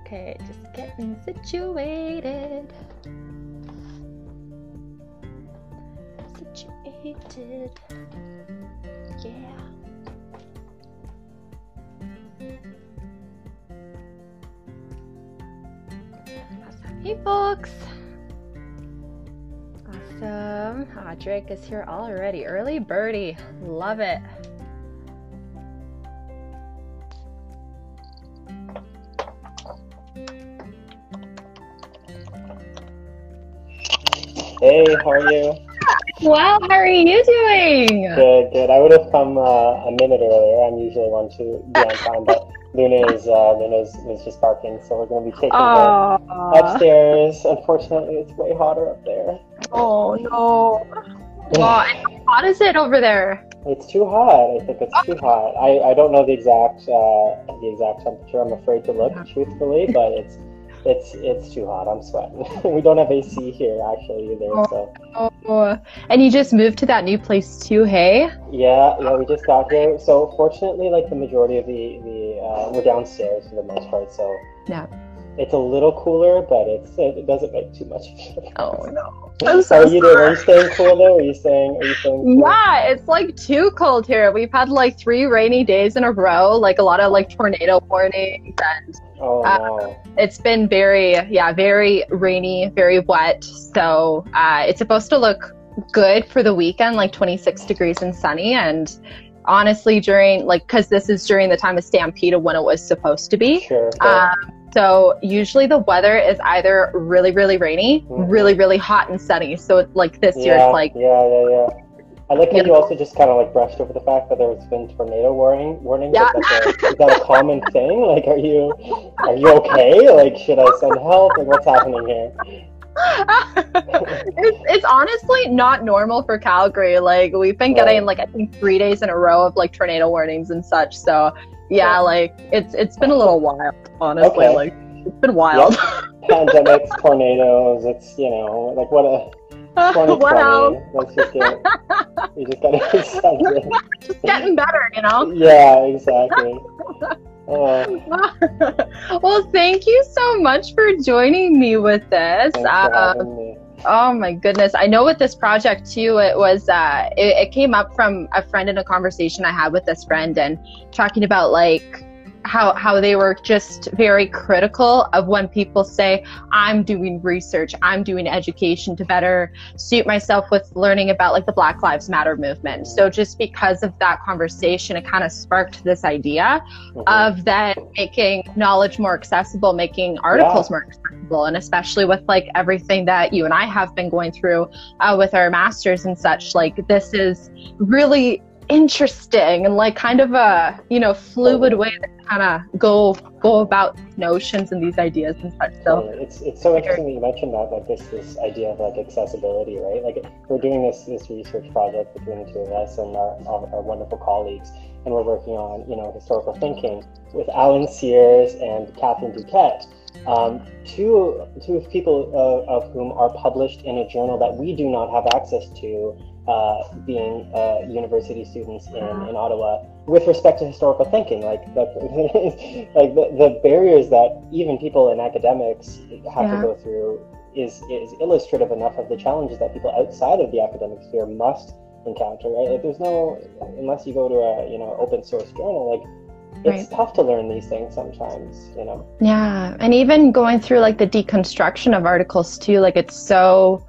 Okay, just getting situated. Situated. Yeah. Awesome. Hey, folks. Awesome. Ah, Drake is here already. Early birdie. Love it. Hey, how are you? Well, how are you doing? Good, good. I would have come uh, a minute earlier. I'm usually one to be on time, but Luna is uh, Luna is, just barking, so we're going to be taking her upstairs. Unfortunately, it's way hotter up there. Oh no! Well, how hot is it over there? It's too hot. I think it's too hot. I, I don't know the exact uh, the exact temperature. I'm afraid to look, truthfully, but it's it's it's too hot. I'm sweating. we don't have AC here actually either. So Oh, and you just moved to that new place too, hey? yeah, yeah, we just got here. So fortunately, like the majority of the the uh, we're downstairs for the most part. So Yeah. It's a little cooler, but it's it doesn't make too much. of a difference. Oh no! I'm so are you doing? Are you staying cool there? Are you staying? Are you staying? Cool? Yeah, it's like too cold here. We've had like three rainy days in a row, like a lot of like tornado warnings, and Oh Uh, no. it's been very, yeah, very rainy, very wet. So uh, it's supposed to look good for the weekend, like 26 degrees and sunny. And honestly, during like, because this is during the time of Stampede of when it was supposed to be. Sure. fair. Um, so usually the weather is either really, really rainy, Mhm. really, really hot and sunny. So it's like this year, it's like, yeah, yeah, yeah. I like how you also just kind of like brushed over the fact that there's been tornado warning warnings. Yeah. Is, that a, is that a common thing? Like, are you are you okay? Like, should I send help? Like, what's happening here? it's, it's honestly not normal for Calgary. Like we've been getting like I think three days in a row of like tornado warnings and such. So yeah, like it's it's been a little wild, honestly. Okay. Like it's been wild. Pandemics, tornadoes. It's you know like what a 2020. what else? Let's just get. You just gotta accept it. Just getting better, you know. Yeah, exactly. Uh, well, thank you so much for joining me with this. having me. Oh my goodness. I know with this project too, it was, uh, it, it came up from a friend in a conversation I had with this friend and talking about like how, how they were just very critical of when people say, I'm doing research, I'm doing education to better suit myself with learning about like the Black Lives Matter movement. So just because of that conversation, it kind of sparked this idea Mhm. of then making knowledge more accessible, making articles more accessible, and especially with like everything that you and I have been going through uh, with our masters and such. Like this is really interesting and like kind of a you know fluid way to kind of go go about notions and these ideas and such. So. It's it's so interesting that you mentioned that, like this this idea of like accessibility, right? Like we're doing this this research project between the two of us and our, our, our wonderful colleagues, and we're working on you know historical thinking with Alan Sears and Catherine Duquette, um, two two people uh, of whom are published in a journal that we do not have access to, uh, being uh, university students in, in Ottawa with respect to historical thinking, like that, like the, the barriers that even people in academics have Yeah. to go through is is illustrative enough of the challenges that people outside of the academic sphere must encounter. Right? Like there's no unless you go to a you know open source journal, like it's tough to learn these things sometimes. You know. Yeah, and even going through like the deconstruction of articles too, like it's so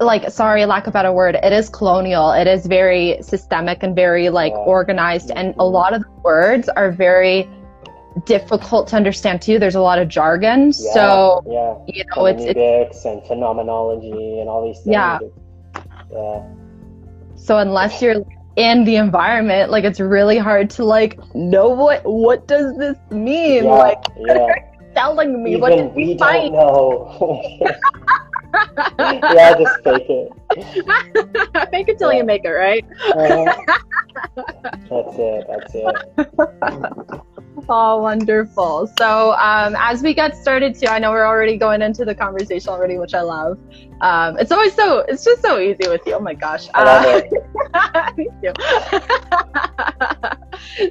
like sorry lack of better word it is colonial it is very systemic and very like organized and a lot of the words are very difficult to understand too there's a lot of jargon Yeah, so yeah, you know it's, it's and phenomenology and all these things. Yeah. Yeah. so unless you're in the environment like it's really hard to like know what what does this mean Yeah. like yeah. telling me what Even did we we don't find know. yeah, just fake it. make it till you make it right Uh-huh. That's it. That's it. Oh, wonderful. So, um, as we get started too, I know we're already going into the conversation already, which I love. Um, it's always so, it's just so easy with you. Oh my gosh. I love Uh, it. Thank you.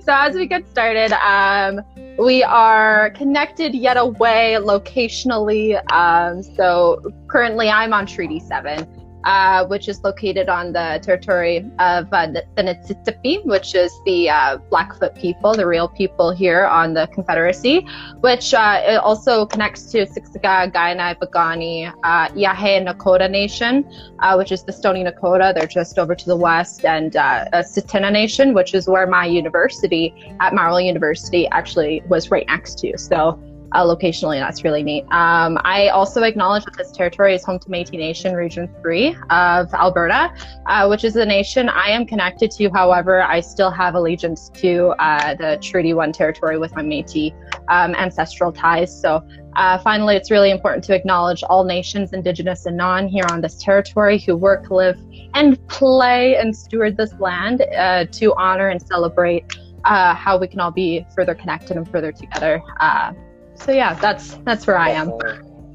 so as we get started, um, we are connected yet away locationally. Um, so currently, I'm on Treaty Seven uh, which is located on the territory of uh, the, the Niitsitapi, which is the uh, Blackfoot people, the real people here on the Confederacy, which uh, also connects to Siksika, Kainai, Piikani, uh, Yahe Nakota Nation, uh, which is the Stoney Nakoda. They're just over to the west, and uh, Tsuut'ina Nation, which is where my university at Mount Royal University actually was right next to. So uh, locationally. That's really neat. Um, I also acknowledge that this territory is home to Métis Nation Region 3 of Alberta, uh, which is a nation I am connected to. However, I still have allegiance to uh, the Treaty 1 territory with my Métis um, ancestral ties. So uh, finally, it's really important to acknowledge all nations, Indigenous and non, here on this territory who work, live, and play and steward this land uh, to honor and celebrate uh, how we can all be further connected and further together. So yeah, that's that's where I am.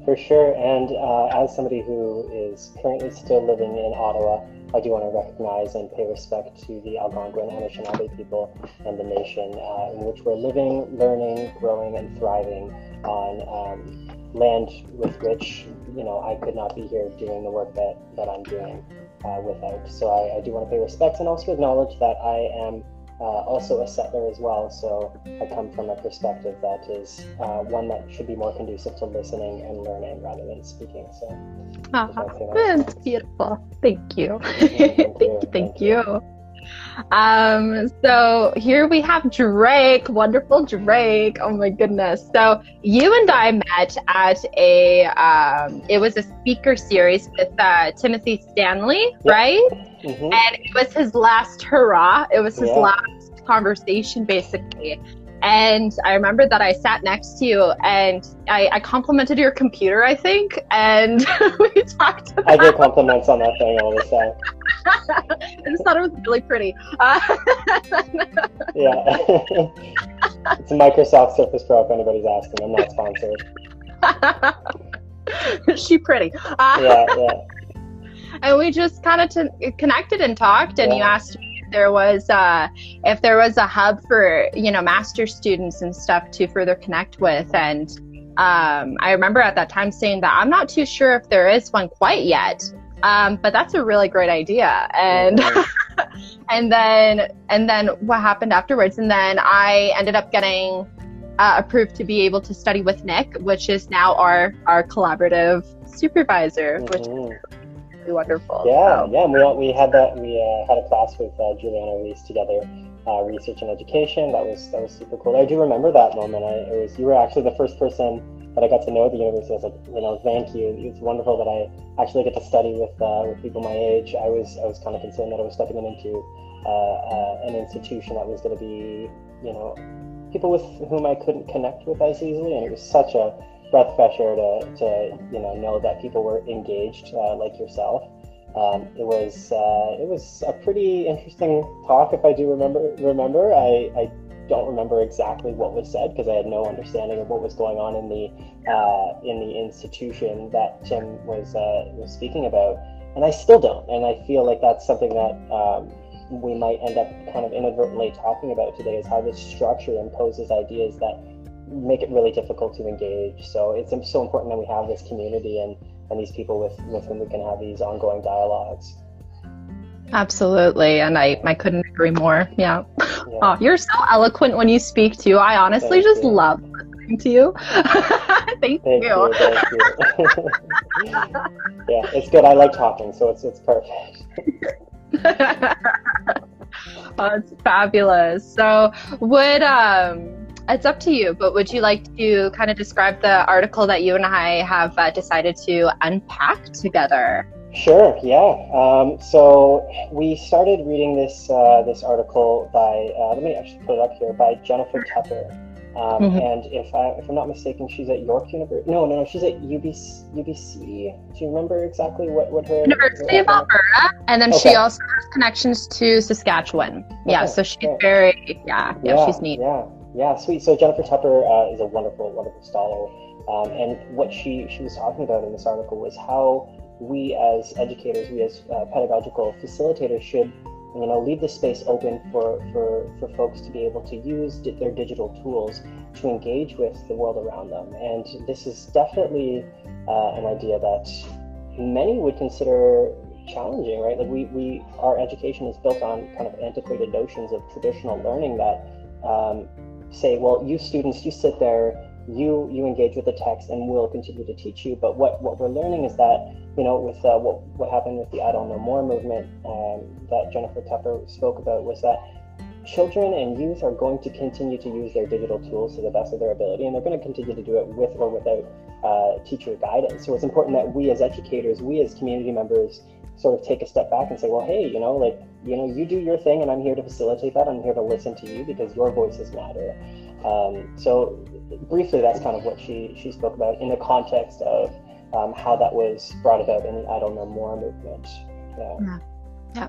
For sure, and uh, as somebody who is currently still living in Ottawa, I do want to recognize and pay respect to the Algonquin Anishinaabe people and the nation uh, in which we're living, learning, growing, and thriving on um, land with which you know I could not be here doing the work that that I'm doing uh, without. So I, I do want to pay respect and also acknowledge that I am uh, also a settler as well. So I come from a perspective that is uh, one that should be more conducive to listening and learning rather than speaking. So uh-huh. that's beautiful. Thank you. thank, you. thank you. Thank you. Um, so here we have Drake, wonderful Drake. Oh my goodness. So you and I met at a, um, it was a speaker series with uh, Timothy Stanley, yep. right? Mm-hmm. And it was his last hurrah. It was his yeah. last conversation, basically. And I remember that I sat next to you and I, I complimented your computer, I think, and we talked about... I get compliments on that thing all the time. I just thought it was really pretty. Uh, yeah. it's a Microsoft Surface Pro if anybody's asking. I'm not sponsored. she pretty. Uh, yeah, yeah. And we just kind of t- connected and talked, and yeah. you asked me there was uh, if there was a hub for you know master students and stuff to further connect with. And um, i remember at that time saying that i'm not too sure if there is one quite yet. Um, but that's a really great idea. And and then and then what happened afterwards? And then i ended up getting uh, approved to be able to study with nick which is now our our collaborative supervisor mm-hmm. which really wonderful. Yeah, so. yeah. We, we had that. We uh, had a class with uh, Juliana Reese together, uh, research and education. That was that was super cool. I do remember that moment. I, it was you were actually the first person that I got to know at the university. I was like, you know, thank you. It's wonderful that I actually get to study with uh, with people my age. I was I was kind of concerned that I was stepping into uh, uh, an institution that was going to be, you know, people with whom I couldn't connect with as easily, and it was such a breath air to, to you know know that people were engaged uh, like yourself. Um, it was uh, it was a pretty interesting talk, if I do remember. Remember, I, I don't remember exactly what was said because I had no understanding of what was going on in the uh, in the institution that Tim was uh, was speaking about, and I still don't. And I feel like that's something that um, we might end up kind of inadvertently talking about today is how this structure imposes ideas that make it really difficult to engage. So it's so important that we have this community and, and these people with, with whom we can have these ongoing dialogues. Absolutely, and I, I couldn't agree more. Yeah. yeah. Oh, you're so eloquent when you speak too. I honestly thank just you. love listening to you. thank, thank, you. you. Thank you. yeah, it's good. I like talking, so it's it's perfect. oh, it's fabulous. So, would um it's up to you, but would you like to kind of describe the article that you and I have uh, decided to unpack together? Sure. Yeah. Um, so we started reading this uh, this article by uh, let me actually put it up here by Jennifer Tupper. Um, mm-hmm. And if, I, if I'm not mistaken, she's at York University. No, no, no, she's at UBC. UBC. Do you remember exactly what, what her University her, of Alberta? And then okay. she also has connections to Saskatchewan. Yeah, okay. so she's very yeah, yeah, yeah, she's neat. Yeah, yeah, sweet. So Jennifer Tupper uh, is a wonderful, wonderful scholar, um, and what she she was talking about in this article was how we as educators, we as uh, pedagogical facilitators should you know leave the space open for for for folks to be able to use di- their digital tools to engage with the world around them. And this is definitely uh, an idea that many would consider challenging right? Like we we our education is built on kind of antiquated notions of traditional learning that um, say well you students you sit there you you engage with the text and we'll continue to teach you. But what what we're learning is that you know with uh, what what happened with the Idle No More movement um, that jennifer tupper spoke about was that children and youth are going to continue to use their digital tools to the best of their ability and they're going to continue to do it with or without uh, teacher guidance. So it's important that we as educators we as community members sort of take a step back and say well hey you know like you know you do your thing and i'm here to facilitate that i'm here to listen to you because your voices matter um, so briefly, that's kind of what she she spoke about in the context of um, how that was brought about in the Idle No More movement. Yeah. yeah. yeah.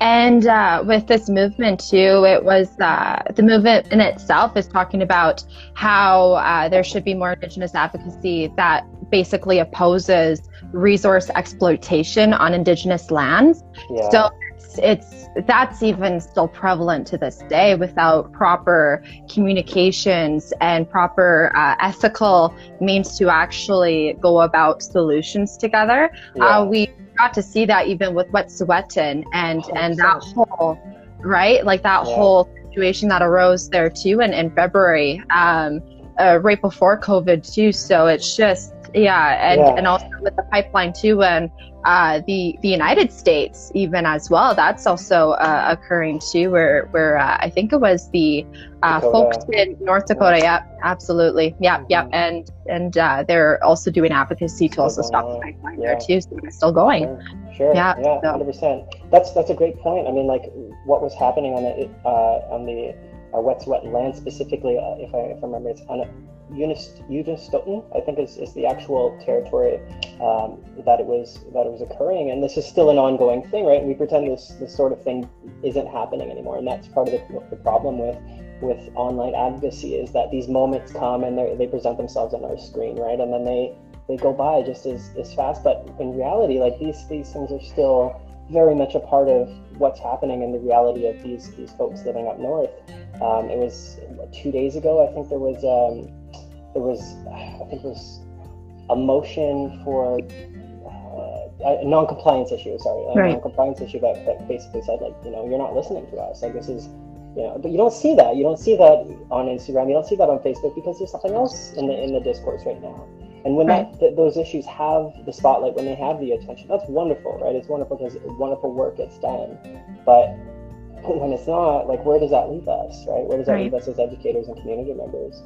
And uh, with this movement too, it was uh, the movement in itself is talking about how uh, there should be more Indigenous advocacy that basically opposes resource exploitation on Indigenous lands. Yeah. So it's, it's that's even still prevalent to this day without proper communications and proper uh, ethical means to actually go about solutions together. Yeah. Uh, we got to see that even with Wet'suwet'en and oh, and that whole right like that yeah. whole situation that arose there too in, in February um, uh, right before COVID too. So it's just yeah and, yeah. and also with the pipeline too and uh, the the United States even as well that's also uh, occurring too where where uh, I think it was the uh, folks in North Dakota yeah absolutely yeah mm-hmm. yeah and and uh, they're also doing advocacy to also stop the pipeline yeah. there too so it's still going sure, sure. yeah yeah so. 100% that's that's a great point I mean like what was happening on the uh, on the uh, Wet'suwet'en land specifically if I if I remember it's on Unistoten, I think is, is the actual territory um, that it was that it was occurring, and this is still an ongoing thing, right? We pretend this this sort of thing isn't happening anymore, and that's part of the, the problem with with online advocacy is that these moments come and they present themselves on our screen, right? And then they they go by just as, as fast, but in reality, like these these things are still very much a part of what's happening in the reality of these these folks living up north. Um, it was two days ago, I think there was. Um, there was, I think it was a motion for uh, a non-compliance issue. Sorry, a right. non-compliance issue that, that basically said like, you know, you're not listening to us. Like this is, you know, but you don't see that. You don't see that on Instagram. You don't see that on Facebook because there's something else in the in the discourse right now. And when right. that th- those issues have the spotlight, when they have the attention, that's wonderful, right? It's wonderful because wonderful work gets done. But when it's not, like, where does that leave us, right? Where does that right. leave us as educators and community members?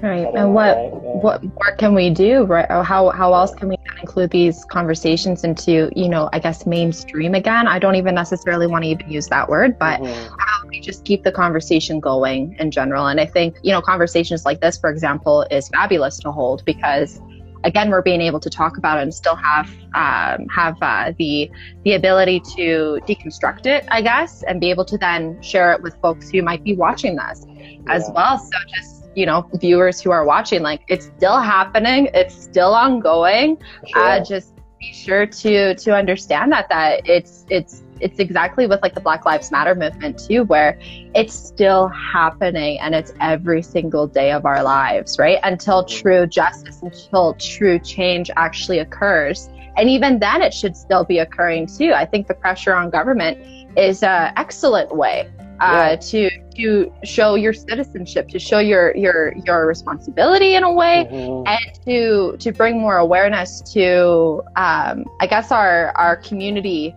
Right. And what right? yeah. what more can we do? Right. Or how how else can we include these conversations into, you know, I guess mainstream again? I don't even necessarily want to even use that word, but mm-hmm. how we just keep the conversation going in general. And I think, you know, conversations like this, for example, is fabulous to hold because again we're being able to talk about it and still have um, have uh, the the ability to deconstruct it i guess and be able to then share it with folks who might be watching this yeah. as well so just you know viewers who are watching like it's still happening it's still ongoing. Sure. uh, just be sure to to understand that that it's it's it's exactly with like the black lives matter movement too where it's still happening and it's every single day of our lives right? Until true justice until true change actually occurs. And even then it should still be occurring too. I think the pressure on government is an excellent way uh, yeah. to to show your citizenship, to show your your your responsibility in a way, mm-hmm. and to to bring more awareness to um, I guess our our community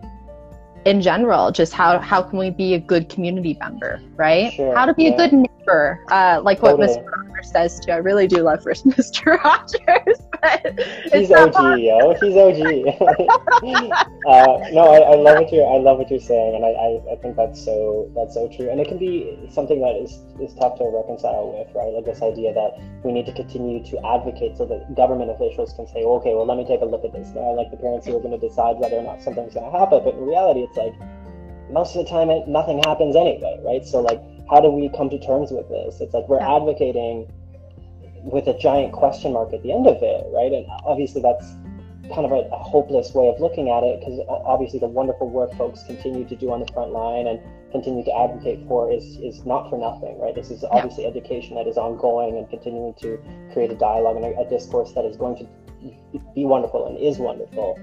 in general. Just how how can we be a good community member, right? Sure. How to be yeah. a good neighbor, uh, like totally. what Mr. Rogers says too. I really do love Mr. Rogers. He's OG, yo. He's OG. uh, no, I, I, love what you're. I love what you're saying, and I, I, I, think that's so that's so true. And it can be something that is is tough to reconcile with, right? Like this idea that we need to continue to advocate so that government officials can say, okay, well, let me take a look at this now. Like the parents who are going to decide whether or not something's going to happen, but in reality, it's like most of the time, it, nothing happens anyway, right? So like, how do we come to terms with this? It's like we're yeah. advocating with a giant question mark at the end of it, right? And obviously that's kind of a, a hopeless way of looking at it because uh, obviously the wonderful work folks continue to do on the front line and continue to advocate for is is not for nothing, right? This is obviously yeah. education that is ongoing and continuing to create a dialogue and a, a discourse that is going to be wonderful and is wonderful.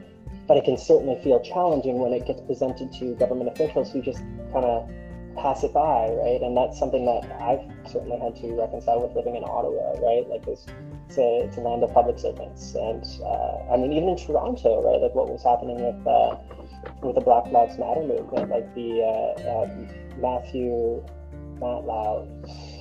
But it can certainly feel challenging when it gets presented to government officials who just kind of pass it by, right? And that's something that I've certainly had to reconcile with living in Ottawa, right? Like this, it's a, it's a land of public servants, and uh, I mean even in Toronto, right? Like what was happening with uh, with the Black Lives Matter movement, like the uh, uh Matthew Matlow,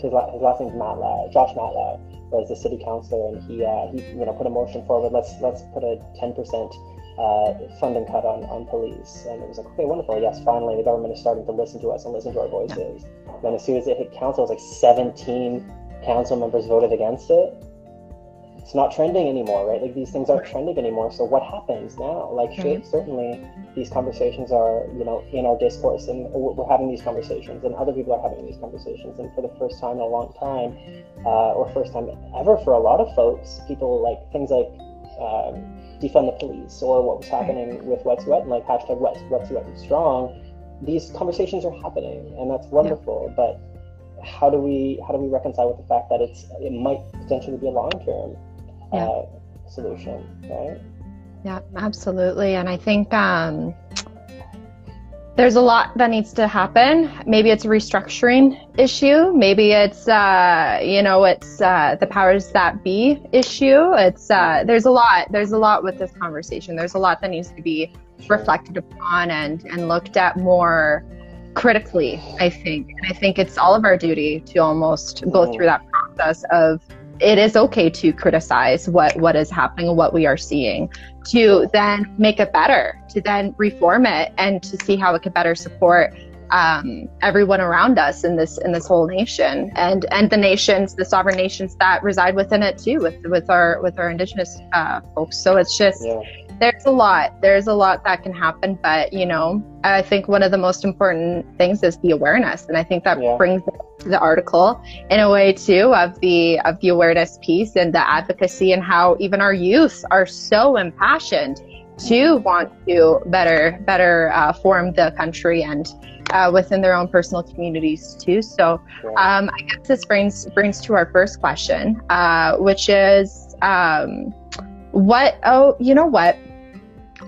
his, his last name's Matlow, Josh Matt Matlow, was the city councilor, and he uh, he you know put a motion forward. Let's let's put a ten percent uh, funding cut on, on police. And it was like, okay, wonderful. Yes, finally, the government is starting to listen to us and listen to our voices. Yeah. Then as soon as it hit council, it was like 17 council members voted against it. It's not trending anymore, right? Like these things aren't trending anymore. So what happens now? Like mm-hmm. certainly these conversations are, you know, in our discourse and we're having these conversations and other people are having these conversations. And for the first time in a long time, uh, or first time ever for a lot of folks, people like things like, um, defund the police or what was happening with what's wet and like hashtag what's what's Wet'suwet'en strong, these conversations are happening and that's wonderful. Yeah. But how do we how do we reconcile with the fact that it's it might potentially be a long term yeah. uh, solution, right? Yeah, absolutely. And I think um, there's a lot that needs to happen. Maybe it's a restructuring issue. Maybe it's uh, you know it's uh, the powers that be issue. It's uh, there's a lot. There's a lot with this conversation. There's a lot that needs to be reflected upon and and looked at more critically. I think. And I think it's all of our duty to almost go through that process of it is okay to criticize what what is happening what we are seeing to then make it better to then reform it and to see how it could better support um, everyone around us in this in this whole nation and and the nations the sovereign nations that reside within it too with with our with our indigenous uh, folks so it's just yeah. There's a lot there's a lot that can happen but you know i think one of the most important things is the awareness and i think that yeah. brings the article in a way too of the of the awareness piece and the advocacy and how even our youth are so impassioned to want to better better uh, form the country and uh, within their own personal communities too. So um, I guess this brings brings to our first question, uh, which is um, what? Oh, you know what?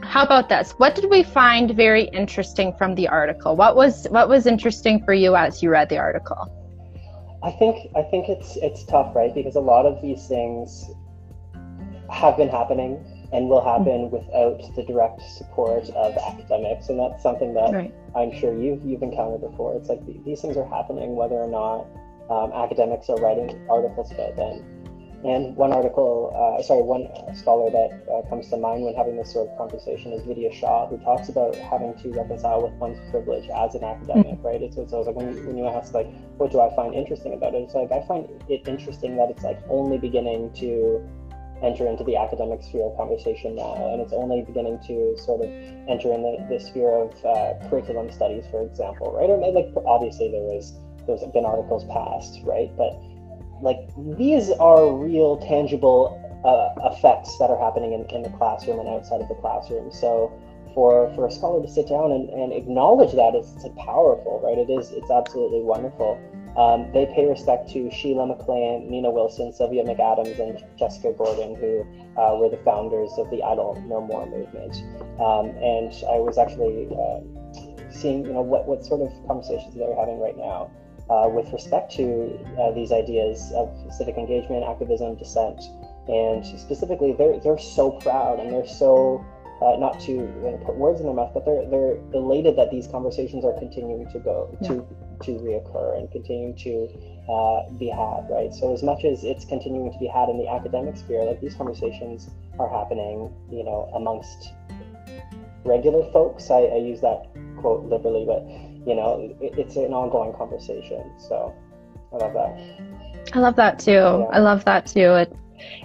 How about this? What did we find very interesting from the article? What was what was interesting for you as you read the article? I think I think it's it's tough, right? Because a lot of these things have been happening and will happen mm-hmm. without the direct support of academics, and that's something that right. I'm sure you've you've encountered before. It's like these things are happening whether or not um, academics are writing articles about them. And one article, uh, sorry, one scholar that uh, comes to mind when having this sort of conversation is Vidya Shah, who talks about having to reconcile with one's privilege as an academic, mm-hmm. right? It's, it's, like when you, when you ask like, what do I find interesting about it? It's like I find it interesting that it's like only beginning to enter into the academic sphere of conversation now, and it's only beginning to sort of enter in the, the sphere of uh, curriculum studies, for example, right? Or like obviously there was there's been articles passed, right? But like these are real tangible uh, effects that are happening in, in the classroom and outside of the classroom. So for for a scholar to sit down and, and acknowledge that is it's powerful, right? It is it's absolutely wonderful. Um, they pay respect to Sheelah McLean, Nina Wilson, Sylvia McAdams, and Jessica Gordon, who uh, were the founders of the Idle No More movement. Um, and I was actually uh, seeing, you know, what, what sort of conversations they're having right now uh, with respect to uh, these ideas of civic engagement, activism, dissent, and specifically, they're they're so proud and they're so uh, not to put words in their mouth, but they're they're elated that these conversations are continuing to go yeah. to to reoccur and continuing to uh, be had, right? So as much as it's continuing to be had in the academic sphere, like these conversations are happening, you know, amongst regular folks. I, I use that quote liberally, but you know, it, it's an ongoing conversation. So I love that. I love that too. Yeah. I love that too. It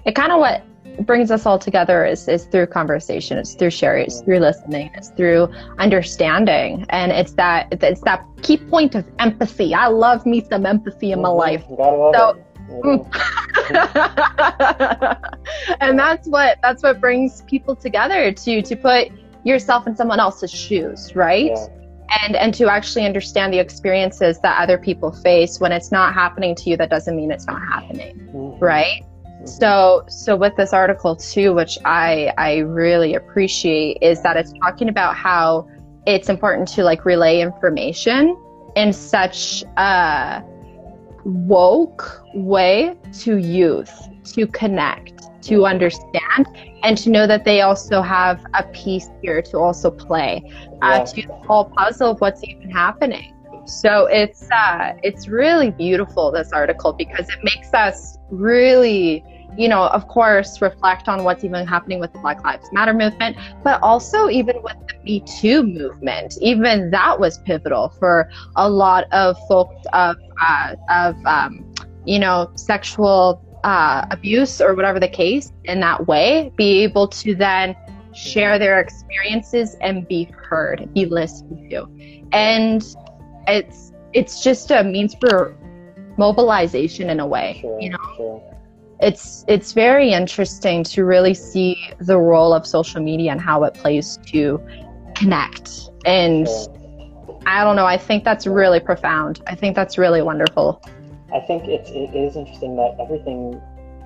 it kind of what brings us all together is, is through conversation it's through sharing it's through listening it's through understanding and it's that it's that key point of empathy i love me some empathy in my mm-hmm. life so mm, and that's what that's what brings people together to to put yourself in someone else's shoes, right? Yeah. And and to actually understand the experiences that other people face when it's not happening to you that doesn't mean it's not happening, mm-hmm. right? Mm-hmm. So so with this article too, which I I really appreciate is that it's talking about how it's important to like relay information in such a woke way to youth to connect, to understand, and to know that they also have a piece here to also play uh, yeah. to the whole puzzle of what's even happening. So it's uh, it's really beautiful this article because it makes us really you know, of course, reflect on what's even happening with the Black Lives Matter movement, but also even with the Me Too movement. Even that was pivotal for a lot of folks of uh, of um, you know sexual uh, abuse or whatever the case in that way, be able to then share their experiences and be heard, be listened to, and it's it's just a means for mobilization in a way, sure, you know. Sure. It's it's very interesting to really see the role of social media and how it plays to connect. And i don't know i think that's really profound. I think that's really wonderful i think it's it is interesting that everything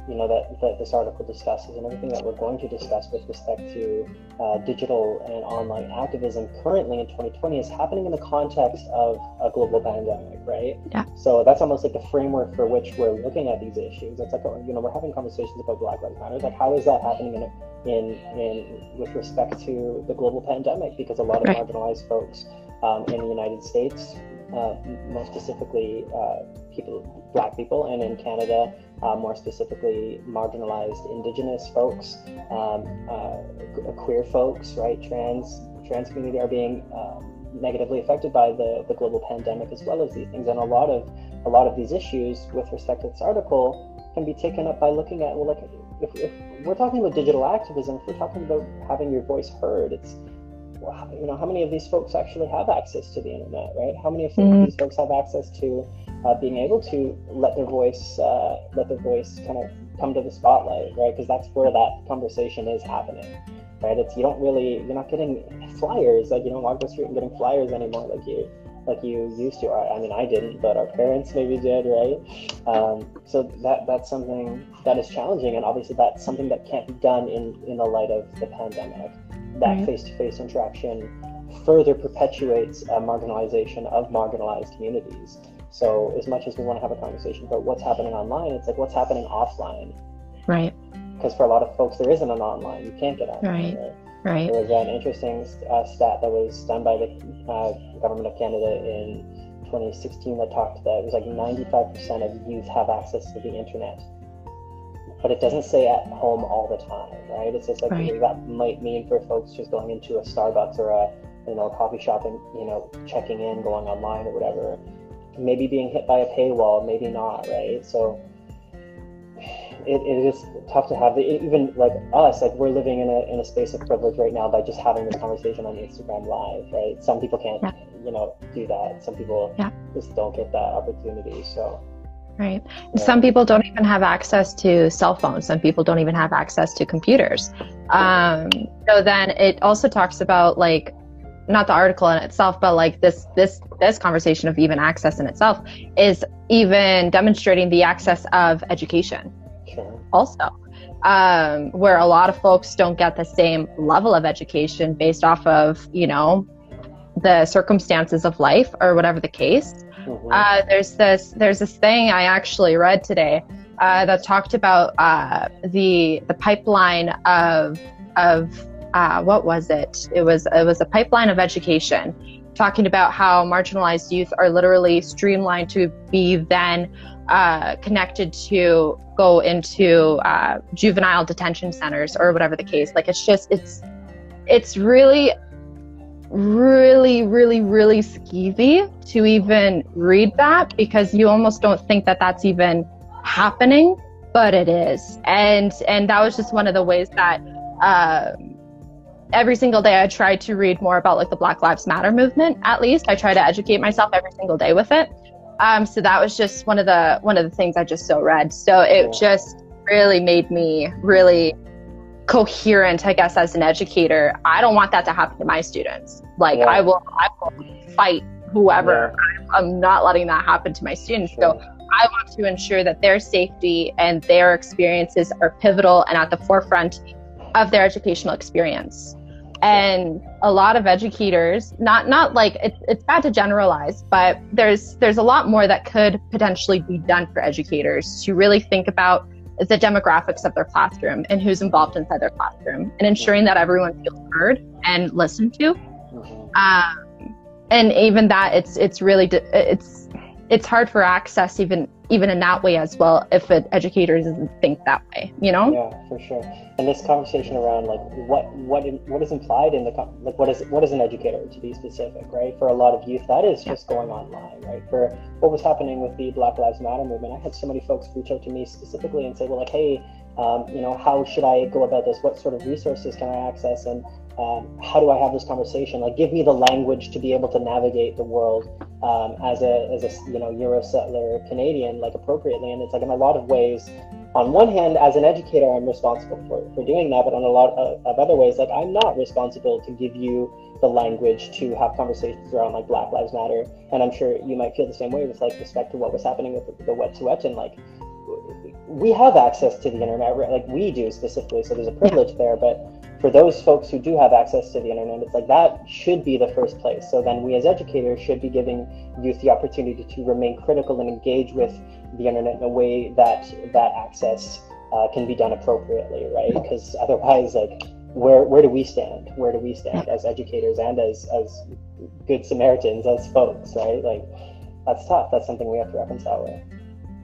you know that, that this article discusses and everything that we're going to discuss with respect to uh, digital and online activism currently in 2020 is happening in the context of a global pandemic, right? Yeah. So that's almost like the framework for which we're looking at these issues. It's like you know we're having conversations about Black Lives Matter. Like how is that happening in in in with respect to the global pandemic? Because a lot of right. marginalized folks um, in the United States uh, more specifically uh, people, black people, and in Canada, uh, more specifically marginalized Indigenous folks, um, uh, queer folks, right? Trans trans community are being um, negatively affected by the, the global pandemic as well as these things, and a lot of a lot of these issues with respect to this article can be taken up by looking at well, like if, if we're talking about digital activism, if we're talking about having your voice heard, it's you know, how many of these folks actually have access to the internet, right? How many of mm-hmm. these folks have access to uh, being able to let their voice, uh, let their voice kind of come to the spotlight, right? Because that's where that conversation is happening, right? It's you don't really, you're not getting flyers like you don't walk the street and getting flyers anymore like you like you used to. I, I mean, I didn't, but our parents maybe did, right? Um, so that that's something that is challenging, and obviously that's something that can't be done in in the light of the pandemic that face-to-face interaction further perpetuates a marginalization of marginalized communities. So as much as we want to have a conversation about what's happening online, it's like what's happening offline. Right. Because for a lot of folks, there isn't an online. You can't get online. Right. Right. right. There was an interesting uh, stat that was done by the uh, government of Canada in 2016 that talked that it was like 95% of youth have access to the internet but it doesn't say at home all the time, right? It's just like right. that might mean for folks just going into a Starbucks or a you know a coffee shop and you know checking in, going online or whatever, maybe being hit by a paywall, maybe not, right? So it, it is tough to have the, even like us, like we're living in a in a space of privilege right now by just having this conversation on Instagram Live, right? Some people can't, yeah. you know, do that. Some people yeah. just don't get that opportunity. So Right. Some people don't even have access to cell phones. Some people don't even have access to computers. Um, so then it also talks about like, not the article in itself, but like this this this conversation of even access in itself is even demonstrating the access of education. Also, um, where a lot of folks don't get the same level of education based off of you know the circumstances of life or whatever the case. Uh, there's this there's this thing I actually read today uh, that talked about uh, the the pipeline of of uh, what was it? It was it was a pipeline of education, talking about how marginalized youth are literally streamlined to be then uh, connected to go into uh, juvenile detention centers or whatever the case. Like it's just it's it's really really, really, really skeevy to even read that because you almost don't think that that's even happening, but it is. And and that was just one of the ways that uh, every single day I try to read more about like the Black Lives Matter movement. At least I try to educate myself every single day with it. Um, so that was just one of the one of the things I just so read. So it just really made me really coherent, I guess, as an educator. I don't want that to happen to my students. Like yeah. I will, I will fight whoever. Yeah. I'm not letting that happen to my students. Sure. So I want to ensure that their safety and their experiences are pivotal and at the forefront of their educational experience. And a lot of educators, not not like it, it's bad to generalize, but there's there's a lot more that could potentially be done for educators to really think about the demographics of their classroom and who's involved inside their classroom and ensuring that everyone feels heard and listened to. Mm-hmm. Um, and even that, it's it's really it's it's hard for access even even in that way as well if an educator doesn't think that way you know? Yeah for sure. And this conversation around like what what what is implied in the like what is what is an educator to be specific right? For a lot of youth that is just going online right? For what was happening with the black lives matter movement i had so many folks reach out to me specifically and say well like hey um, you know how should i go about this? What sort of resources can i access? And um, how do I have this conversation? Like, give me the language to be able to navigate the world um, as a as a you know Euro settler Canadian, like appropriately. And it's like in a lot of ways, on one hand, as an educator, I'm responsible for for doing that, but on a lot of, of other ways, like I'm not responsible to give you the language to have conversations around like Black Lives Matter. And I'm sure you might feel the same way with like respect to what was happening with the, the Wet'suwet'en. Like, we have access to the internet, like we do specifically, so there's a privilege there, but for those folks who do have access to the internet, it's like that should be the first place. So then we as educators should be giving youth the opportunity to remain critical and engage with the internet in a way that that access uh, can be done appropriately, right? Because otherwise, like, where where do we stand? Where do we stand as educators and as as good Samaritans, as folks, right? Like, that's tough. That's something we have to reconcile with.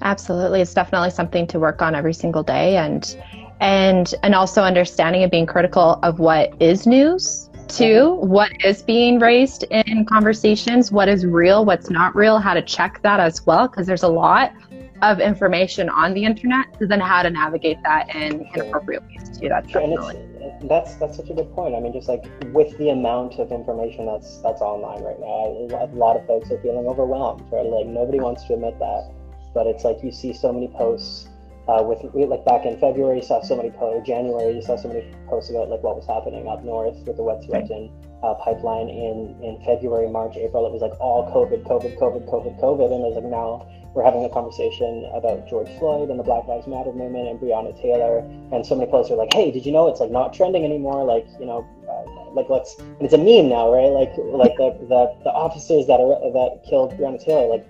Absolutely, it's definitely something to work on every single day, and and and also understanding and being critical of what is news too. What is being raised in conversations what is real what's not real how to check that as well because there's a lot of information on the internet so then how to navigate that in, appropriate ways too. That's and that's that's such a good point. I mean just like with the amount of information that's that's online right now a lot of folks are feeling overwhelmed right? Like nobody wants to admit that but it's like you see so many posts uh, with like back in February, you saw so many posts. January, you saw so many posts about like what was happening up north with the Wet'suwet'en uh, pipeline. In in February, March, April, it was like all COVID, COVID, COVID, COVID, COVID, and it was like now we're having a conversation about George Floyd and the Black Lives Matter movement and Breonna Taylor, and so many posts are like, hey, did you know it's like not trending anymore? Like you know. Uh, like let's and it's a meme now right like like the, the the officers that are that killed Breonna Taylor like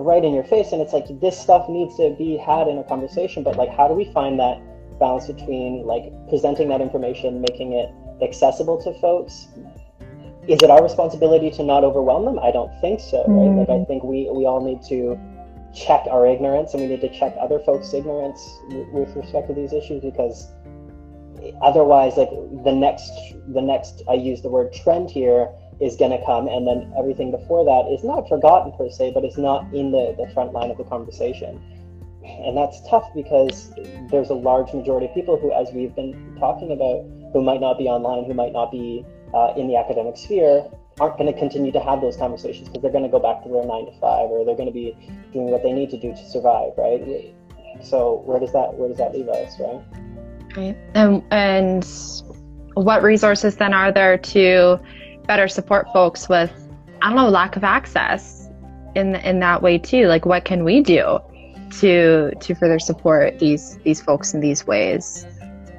right in your face and it's like this stuff needs to be had in a conversation but like how do we find that balance between like presenting that information making it accessible to folks? Is it our responsibility to not overwhelm them? I don't think so right? Mm-hmm. like i think we we all need to check our ignorance and we need to check other folks ignorance with respect to these issues because otherwise like the next the next i use the word trend here is going to come and then everything before that is not forgotten per se but it's not in the, the front line of the conversation. And that's tough because there's a large majority of people who as we've been talking about who might not be online who might not be uh, in the academic sphere aren't going to continue to have those conversations because they're going to go back to their nine to five or they're going to be doing what they need to do to survive right? So where does that where does that leave us right? Right. And and what resources then are there to better support folks with I don't know lack of access in in that way too. Like what can we do to to further support these these folks in these ways?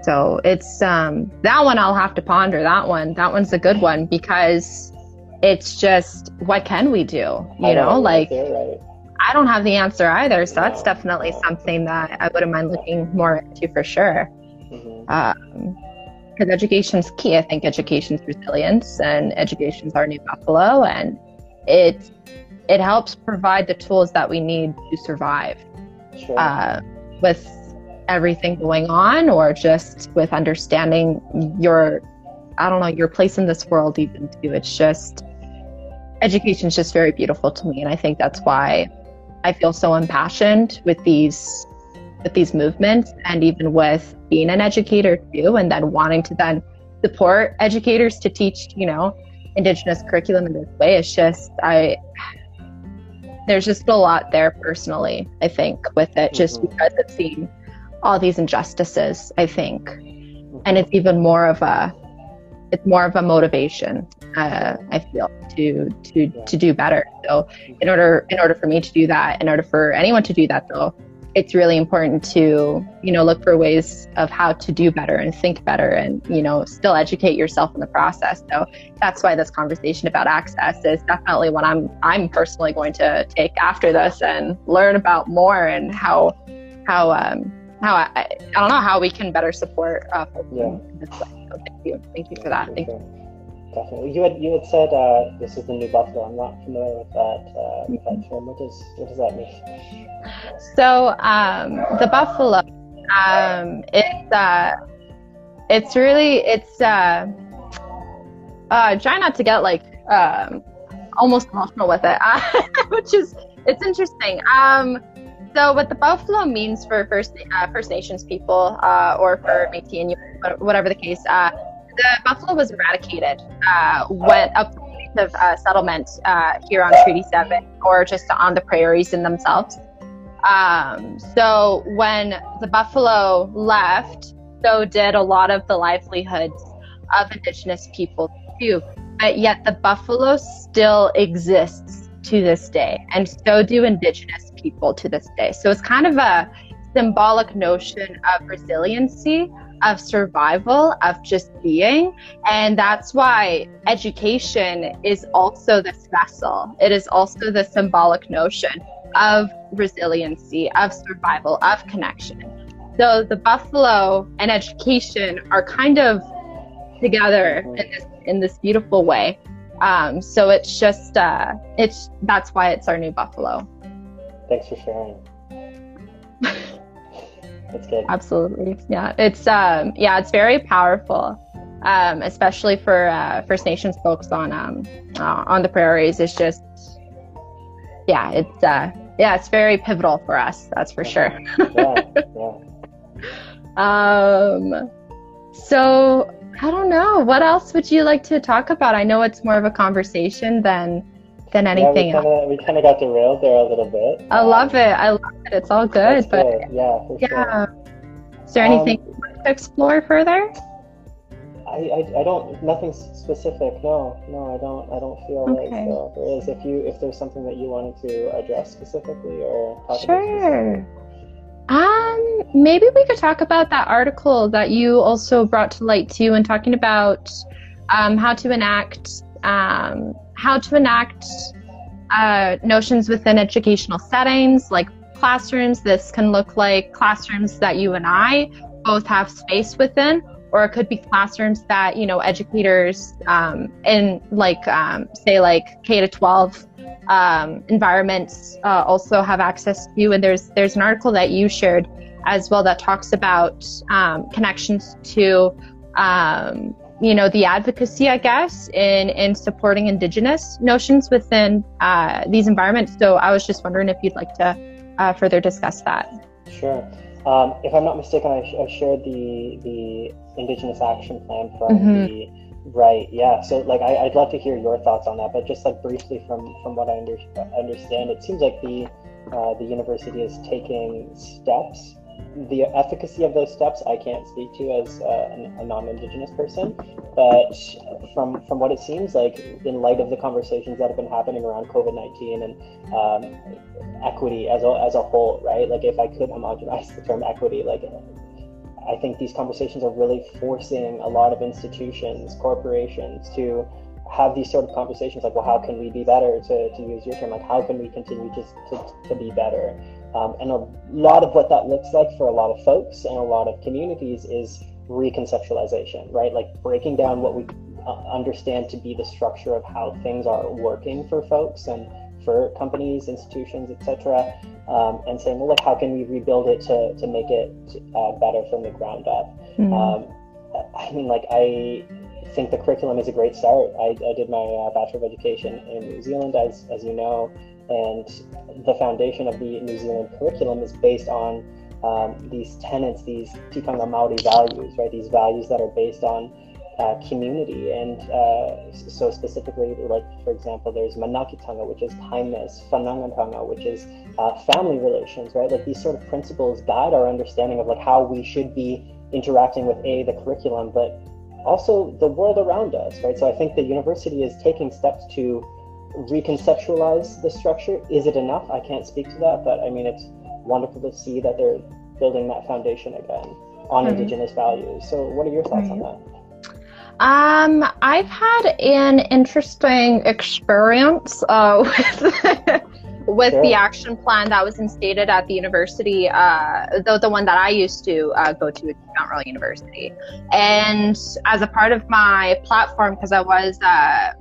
So it's um that one I'll have to ponder. That one that one's a good one because it's just what can we do? You know, like I don't have the answer either. So that's definitely something that I wouldn't mind looking more into for sure. Mm-hmm. Um, because education is key. I think education is resilience, and education is our new buffalo, and it it helps provide the tools that we need to survive sure. uh, with everything going on, or just with understanding your I don't know your place in this world. Even too, it's just education is just very beautiful to me, and I think that's why I feel so impassioned with these with these movements and even with being an educator too and then wanting to then support educators to teach you know indigenous curriculum in this way it's just i there's just a lot there personally, I think, with it, just Mhm. because it's seen all these injustices, I think. And it's even more of a it's more of a motivation, uh, I feel, to to to do better. So in order in order for me to do that, in order for anyone to do that though, it's really important to, you know, look for ways of how to do better and think better and, you know, still educate yourself in the process. So that's why this conversation about access is definitely what I'm I'm personally going to take after this and learn about more and how how um how I, I don't know how we can better support uh, folks Yeah. in this way. So thank you, thank you for that. Thank you. Definitely. You had you had said uh, this is the new buffalo. I'm not familiar with that uh, with that term. What does what does that mean? So um, the buffalo, um, it's uh, it's really it's uh, uh, try not to get like um, almost emotional with it, uh, which is it's interesting. Um, so what the buffalo means for First uh, First Nations people uh, or for Métis Inuit, whatever the case, uh, the buffalo was eradicated uh, when the point of uh, settlement uh, here on Treaty Seven or just on the prairies in themselves. Um, so when the buffalo left, so did a lot of the livelihoods of indigenous people too. But yet the buffalo still exists to this day, and so do indigenous people to this day. So it's kind of a symbolic notion of resiliency, of survival, of just being. And that's why education is also this vessel. It is also the symbolic notion of resiliency, of survival, of connection. So the buffalo and education are kind of together in this in this beautiful way. Um, so it's just uh, it's that's why it's our new buffalo. Thanks for sharing. That's good. Absolutely, yeah. It's um, yeah, it's very powerful, um, especially for uh, First Nations folks on um, uh, on the prairies. It's just yeah, it's uh, yeah, it's very pivotal for us. That's for sure. yeah, yeah. Um, so I don't know. What else would you like to talk about? I know it's more of a conversation than than anything yeah, we kind of got derailed there a little bit. I Um, love it. I love it. It's all good. But. Yeah, for sure. yeah, is there Um, anything you want to explore further? I, I, I don't nothing specific. No, no, I don't. I don't feel like so there is. If you if there's something that you wanted to address specifically or talk about Sure. Um, maybe we could talk about that article that you also brought to light too, and talking about um, how to enact um, how to enact uh, notions within educational settings, like classrooms. This can look like classrooms that you and I both have space within, or it could be classrooms that you know educators um, in like um, say like K to 12 um, environments uh, also have access to. And there's there's an article that you shared as well that talks about um, connections to um, you know the advocacy, I guess, in in supporting Indigenous notions within uh, these environments. So I was just wondering if you'd like to uh, further discuss that. Sure. Um, if I'm not mistaken, I, sh- I shared the the Indigenous Action Plan from Mhm. the right. Yeah. So like, I, I'd love to hear your thoughts on that. But just like briefly from from what I under, understand, it seems like the uh, the university is taking steps. The efficacy of those steps, I can't speak to as uh, a non-Indigenous person, but from from what it seems like, in light of the conversations that have been happening around COVID nineteen and um, equity as a, as a whole, right? Like if I could homogenize the term equity, like I think these conversations are really forcing a lot of institutions, corporations to have these sort of conversations like, well, how can we be better to, to use your term? Like, how can we continue just to, to be better? Um, and a lot of what that looks like for a lot of folks and a lot of communities is reconceptualization, right? Like breaking down what we uh, understand to be the structure of how things are working for folks and for companies, institutions, etc., um, and saying, well, look, how can we rebuild it to, to make it uh, better from the ground up? Mm. Um, I mean, like, I think the curriculum is a great start. I, I did my uh, Bachelor of Education in New Zealand, as, as you know, and the foundation of the New Zealand curriculum is based on um, these tenets, these Tikanga Maori values, right? These values that are based on uh, community. And uh, so specifically, like for example, there's manaakitanga, which is kindness, whanaungatanga, which is uh, family relations, right? Like these sort of principles guide our understanding of like how we should be interacting with a the curriculum, but also the world around us, right? So I think the university is taking steps to reconceptualize the structure. Is it enough? I can't speak to that, but I mean, it's wonderful to see that they're building that foundation again on mm-hmm. Indigenous values. So, what are your thoughts mm-hmm. on that? Um, I've had an interesting experience uh, with with the action plan that was instated at the university, uh, the, the one that I used to uh, go to at Mount Royal University. And as a part of my platform, because I was, uh,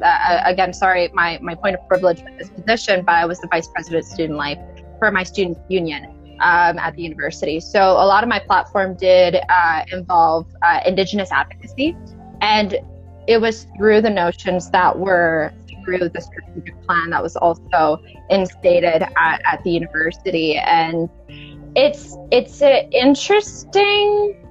uh, again, sorry, my, my point of privilege with this position, but I was the vice president of student life for my student union. Um, at the university. So, a lot of my platform did uh, involve uh, Indigenous advocacy. And it was through the notions that were through the strategic plan that was also instated at, at the university. And it's it's an interesting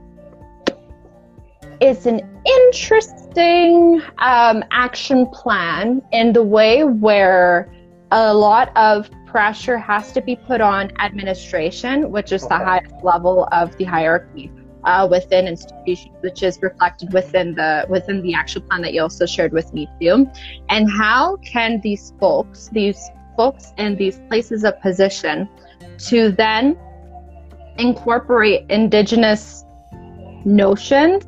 it's an interesting um, action plan in the way where a lot of pressure has to be put on administration, which is the highest level of the hierarchy uh, within institutions, which is reflected within the within the action plan that you also shared with me too. And how can these folks, these folks in these places of position, to then incorporate indigenous notions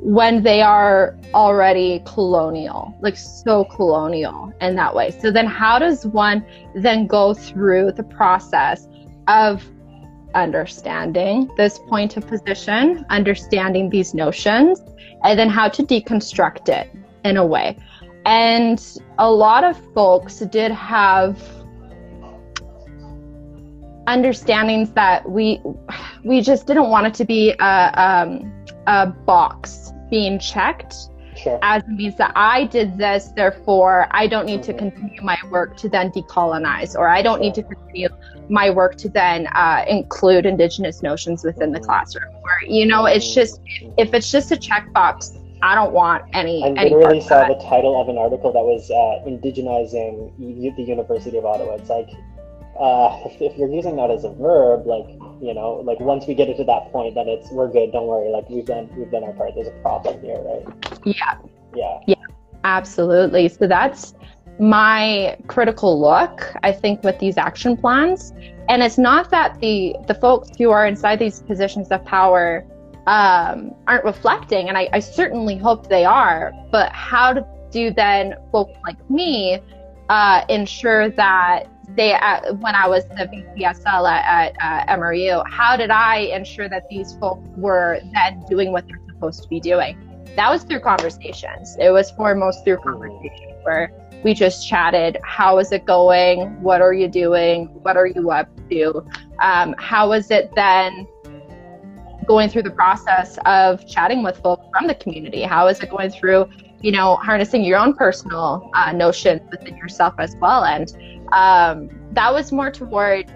when they are already colonial, like so colonial in that way. So then how does one then go through the process of understanding this point of position, understanding these notions, and then how to deconstruct it in a way. And a lot of folks did have understandings that we we just didn't want it to be a, um, a box being checked sure. as means that I did this, therefore I don't need to continue my work to then decolonize, or I don't need to continue my work to then uh, include indigenous notions within the classroom. Or you know, it's just if it's just a checkbox, I don't want any. I literally saw the title of an article that was uh, indigenizing the University of Ottawa. It's like uh, if, if, you're using that as a verb, like you know, like once we get it to that point, then it's we're good. Don't worry. Like we've done we've done our part. There's a problem here, right? Yeah. Yeah. Yeah. Absolutely. So that's my critical look. I think with these action plans, and it's not that the the folks who are inside these positions of power um, aren't reflecting, and I, I certainly hope they are. But how do then folks like me uh, ensure that they uh, when I was the VPSL at, at uh, MRU, how did I ensure that these folks were then doing what they're supposed to be doing? That was through conversations. It was foremost through conversations where we just chatted. How is it going? What are you doing? What are you up to? Um, how is it then going through the process of chatting with folks from the community? How is it going through, you know, harnessing your own personal uh, notions within yourself as well? And um, that was more toward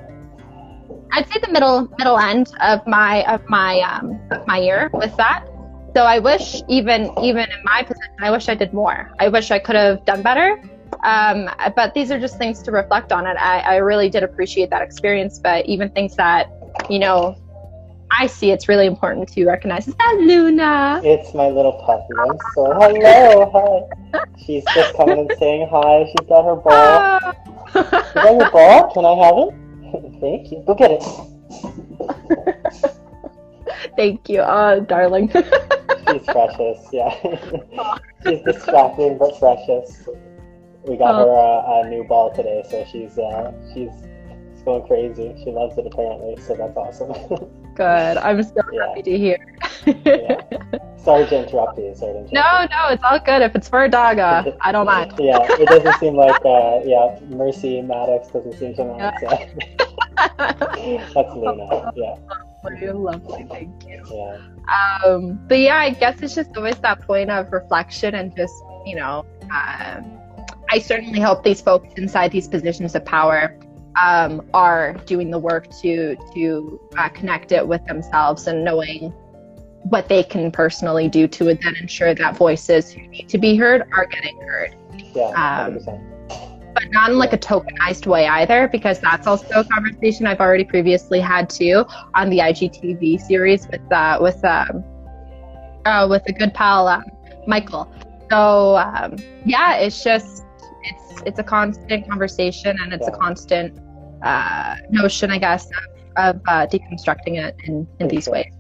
I'd say the middle middle end of my of my um, of my year with that. So I wish even even in my position, I wish I did more. I wish I could have done better. Um, but these are just things to reflect on it. I, I really did appreciate that experience, but even things that you know I see it's really important to recognize. Is that Luna? It's my little puppy. I'm so hello, hi. She's just coming and saying hi. She's got her ball. Is that your ball? Can I have it? Thank you. Go get it. Thank you. Oh, darling. She's precious, yeah. she's distracting but precious. We got oh. her uh, a new ball today, so she's uh, she's going crazy. She loves it apparently, so that's awesome. Good. I'm so yeah. happy to hear. yeah. Sorry to interrupt you. Sorry to interrupt No, you. no, it's all good. If it's for a dog, uh, I don't mind. yeah, it doesn't seem like, uh, yeah, Mercy Maddox doesn't seem to mind. So. that's Luna. Yeah. Lovely, lovely. Thank you. Yeah. Um, but yeah, I guess it's just always that point of reflection and just, you know, uh, I certainly hope these folks inside these positions of power um, are doing the work to to uh, connect it with themselves and knowing what they can personally do to then ensure that voices who need to be heard are getting heard. Yeah, Um, but not in like a tokenized way either, because that's also a conversation I've already previously had too on the IGTV series with uh, with um, uh, with a good pal um, Michael. So um, yeah, it's just it's it's a constant conversation and it's a constant uh, notion, I guess, of, of uh, deconstructing it in, in these sure. ways.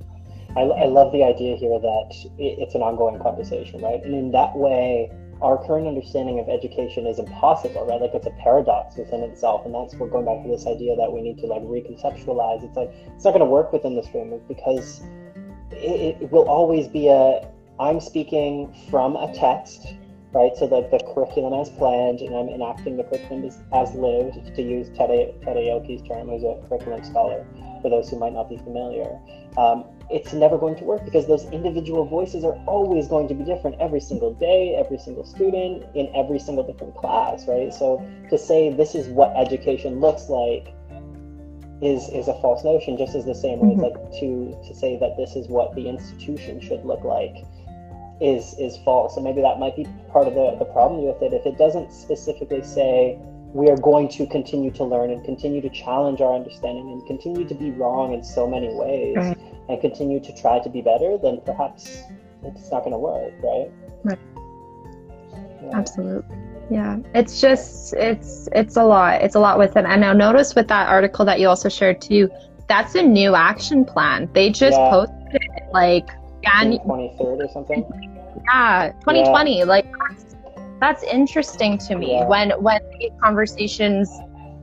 I, I love the idea here that it's an ongoing conversation, right? And in that way, our current understanding of education is impossible, right? Like it's a paradox within itself. And that's we're going back to this idea that we need to like reconceptualize. It's like, it's not going to work within this framework because it, it will always be a, I'm speaking from a text, right? So like the curriculum as planned, and I'm enacting the curriculum as, as lived, to use Ted, Ted Aoki's term, who's a curriculum scholar, for those who might not be familiar. Um, it's never going to work because those individual voices are always going to be different every single day, every single student, in every single different class, right? So to say this is what education looks like is is a false notion, just as the same way as Mhm. like to to say that this is what the institution should look like is is false. And maybe that might be part of the, the problem with it. If it doesn't specifically say we are going to continue to learn and continue to challenge our understanding and continue to be wrong in so many ways Right. and continue to try to be better, then perhaps it's not going to work, right? Right. Yeah. Absolutely. Yeah. It's just it's it's a lot. It's a lot with it. And now notice with that article that you also shared too, that's a new action plan. They just Yeah. posted it like Jan- 23rd or something. Yeah, 2020. Like that's, that's interesting to me Yeah. when when conversations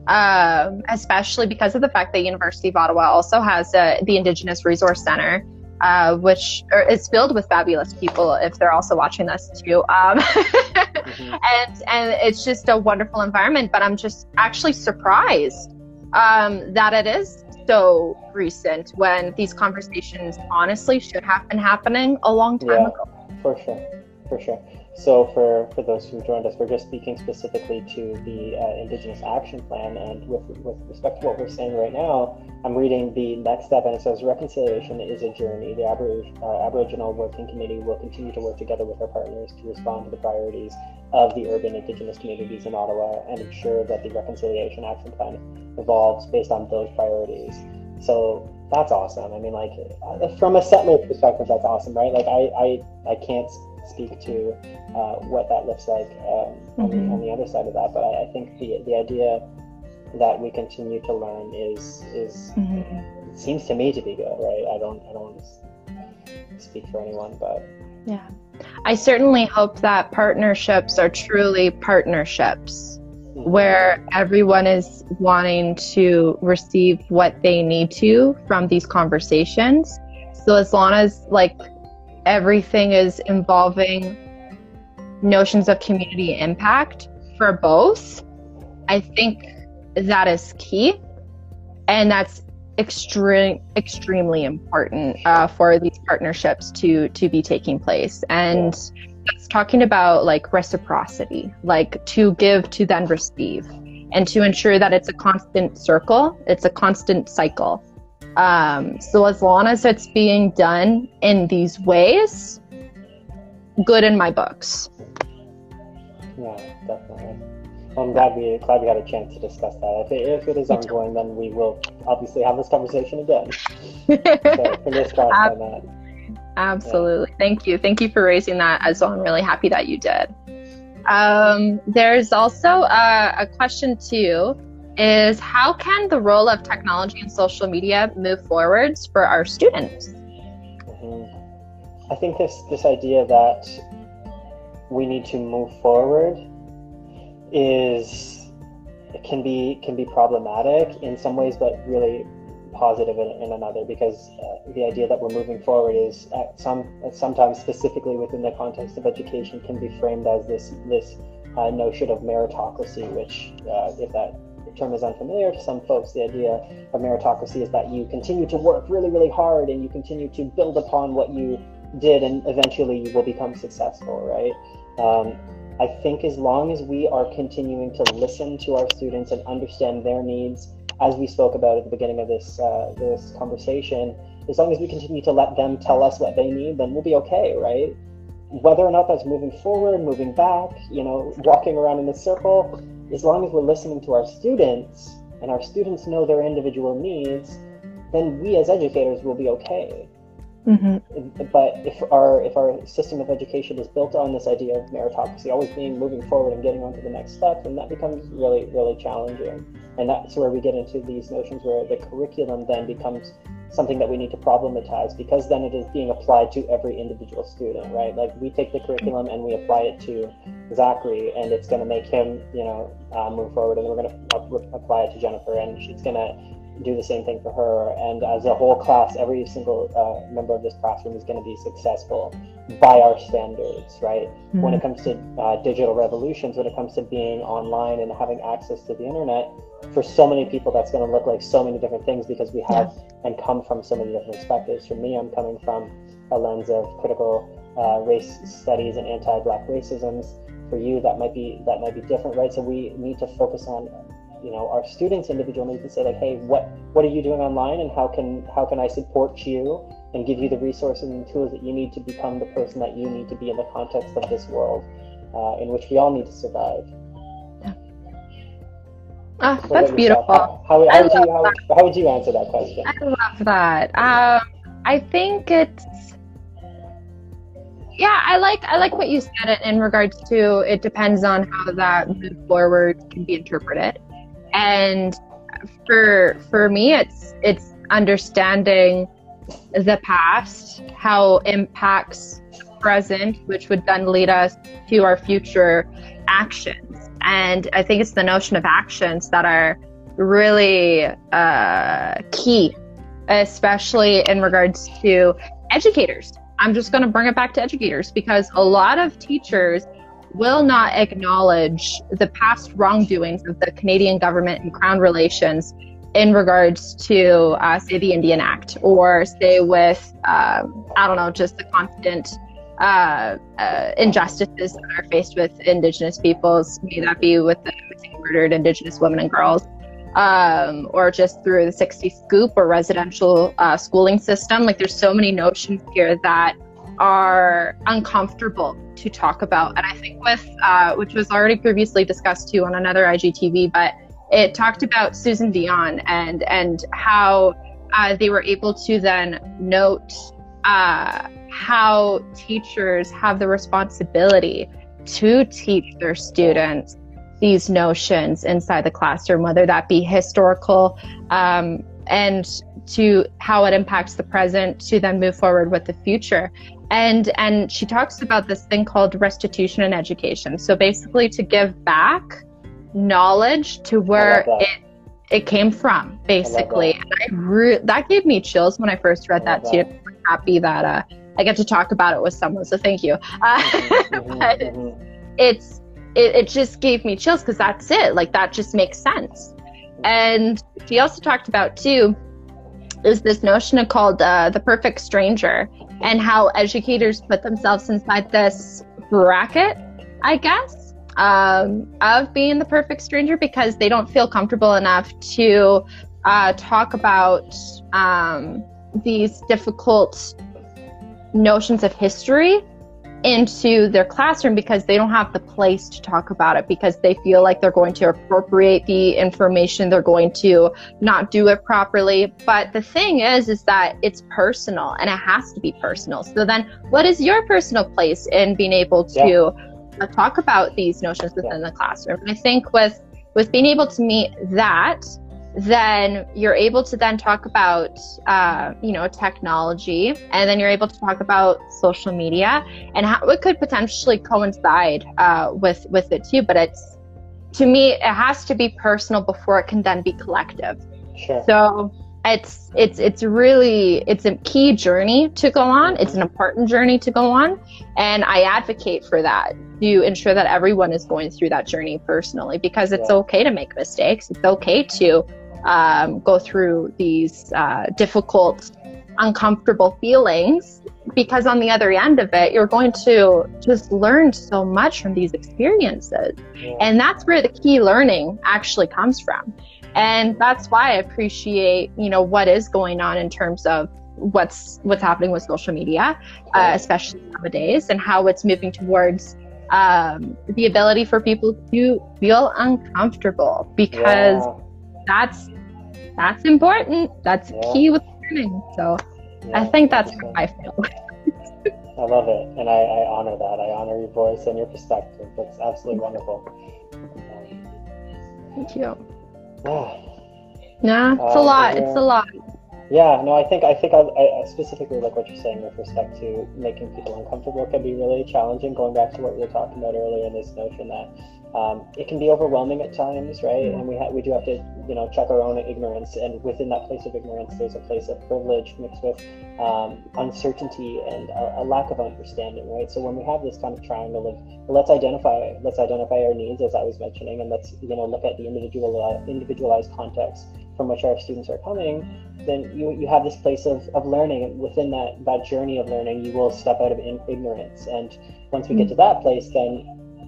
um, especially because of the fact that University of Ottawa also has uh, the Indigenous Resource Center, uh, which is filled with fabulous people. If they're also watching this too, um, Mhm. and and it's just a wonderful environment. But I'm just actually surprised um, that it is so recent when these conversations honestly should have been happening a long time Yeah. ago. For sure, for sure. So for, for those who joined us, we're just speaking specifically to the uh, Indigenous Action Plan, and with with respect to what we're saying right now, I'm reading the next step, and it says reconciliation is a journey. The Aborig- uh, Aboriginal Working Committee will continue to work together with our partners to respond to the priorities of the urban Indigenous communities in Ottawa and ensure that the Reconciliation Action Plan evolves based on those priorities. So that's awesome. I mean, like uh, from a settler perspective, that's awesome, right? Like I I, I can't speak to uh, what that looks like um, on, the, Mhm. on the other side of that, but I, I think the the idea that we continue to learn is is Mm-hmm. seems to me to be good, right? I don't I don't want to speak for anyone, but Yeah. I certainly hope that partnerships are truly partnerships where everyone is wanting to receive what they need to from these conversations. So as long as like everything is involving notions of community impact for both, I think that is key. And that's extreme extremely important uh, for these partnerships to to be taking place and that's talking about like reciprocity like to give to then receive and to ensure that it's a constant circle it's a constant cycle um, so as long as it's being done in these ways good in my books yeah, definitely. I'm glad we glad we had a chance to discuss that. If it, if it is ongoing, then we will obviously have this conversation again. So fingers crossed on that. Absolutely. Thank you. Thank you for raising that as well. I'm really happy that you did. Um, there's also a, a question too is how can the role of technology and social media move forwards for our students? Mhm. I think this this idea that we need to move forward is it can be can be problematic in some ways, but really positive in, in another because uh, the idea that we're moving forward is at some sometimes specifically within the context of education can be framed as this this uh, notion of meritocracy, which uh, if that term is unfamiliar to some folks, the idea of meritocracy is that you continue to work really, really hard and you continue to build upon what you did, and eventually you will become successful, right? Um, I think as long as we are continuing to listen to our students and understand their needs as we spoke about at the beginning of this uh, this conversation, as long as we continue to let them tell us what they need, then we'll be okay, right? Whether or not that's moving forward, moving back, you know, walking around in a circle, as long as we're listening to our students and our students know their individual needs, then we as educators will be okay. Mm-hmm. But if our if our system of education is built on this idea of meritocracy, always being moving forward and getting on to the next step, then that becomes really really challenging. And that's where we get into these notions where the curriculum then becomes something that we need to problematize because then it is being applied to every individual student, right? Like we take the curriculum and we apply it to Zachary, and it's going to make him, you know, uh, move forward, and we're going to apply it to Jennifer, and it's going to do the same thing for her. And as a whole class, every single uh, member of this classroom is going to be successful by our standards, right? Mm-hmm. When it comes to uh, digital revolutions, when it comes to being online and having access to the internet, for so many people, that's going to look like so many different things because we have yeah. and come from so many different perspectives. For me, I'm coming from a lens of critical uh, race studies and anti-black racisms. For you, that might be that might be different, right? So we need to focus on you know our students individual needs to say like hey what what are you doing online and how can how can i support you and give you the resources and tools that you need to become the person that you need to be in the context of this world uh, in which we all need to survive Oh, that's beautiful. How, how, how would you, how, how, would you answer that question? I love that. Um, I think it's yeah, I like I like what you said in regards to it depends on how that move forward can be interpreted and for for me it's it's understanding the past how impacts present which would then lead us to our future actions. And i think it's the notion of actions that are really uh, key especially in regards to educators. I'm just going to bring it back to educators because a lot of teachers will not acknowledge the past wrongdoings of the Canadian government and Crown relations in regards to, uh, say, the Indian Act, or say with, um, I don't know, just the constant uh, uh, injustices that are faced with Indigenous peoples, may that be with the murdered Indigenous women and girls, um, or just through the 60 scoop or residential uh, schooling system. Like, there's so many notions here that are uncomfortable to talk about. And I think with, uh, which was already previously discussed too on another IGTV, but it talked about Susan Dion and, and how uh, they were able to then note uh, how teachers have the responsibility to teach their students these notions inside the classroom, whether that be historical um, and to how it impacts the present to then move forward with the future and and she talks about this thing called restitution and education. So basically to give back knowledge to where it it came from basically. I and I re- that gave me chills when I first read that, that, too. I'm happy that uh, I get to talk about it with someone so thank you. Uh, mm-hmm, but mm-hmm. it's it, it just gave me chills because that's it. Like that just makes sense. And she also talked about too is this notion of called uh, the perfect stranger and how educators put themselves inside this bracket, I guess, um, of being the perfect stranger because they don't feel comfortable enough to uh, talk about um, these difficult notions of history into their classroom because they don't have the place to talk about it because they feel like they're going to appropriate the information they're going to not do it properly but the thing is is that it's personal and it has to be personal so then what is your personal place in being able to yeah. Uh, talk about these notions within yeah. the classroom and i think with with being able to meet that then you're able to then talk about uh, you know technology and then you're able to talk about social media and how it could potentially coincide uh, with with it too. But it's to me it has to be personal before it can then be collective. Sure. so it's it's it's really it's a key journey to go on. It's an important journey to go on. And i advocate for that to ensure that everyone is going through that journey personally because it's yeah. okay to make mistakes. It's okay to um, go through these uh, difficult, uncomfortable feelings because on the other end of it, you're going to just learn so much from these experiences. And that's where the key learning actually comes from. and that's why i appreciate you know what is going on in terms of what's what's happening with social media uh, especially nowadays and how it's moving towards um, the ability for people to feel uncomfortable because yeah. That's that's important that's yeah. key with learning so yeah, i think that's how i feel I love it, and I, I, honor that. I honor your voice and your perspective. That's absolutely wonderful. Thank you. yeah, it's uh, a lot. It's a lot. Yeah, no, I think I think I, I, specifically like what you're saying with respect to making people uncomfortable can be really challenging. Going back to what we were talking about earlier, and this notion that um, it can be overwhelming at times, right? And we ha- we do have to you know check our own ignorance, and within that place of ignorance, there's a place of privilege mixed with um, uncertainty and a, a, lack of understanding, right? So when we have this kind of triangle of well, let's identify let's identify our needs, as I was mentioning, and let's you know look at the individual uh, individualized context from which our students are coming, then you, you have this place of, of learning. And within that, that journey of learning, you will step out of in, ignorance. And once we get to that place, then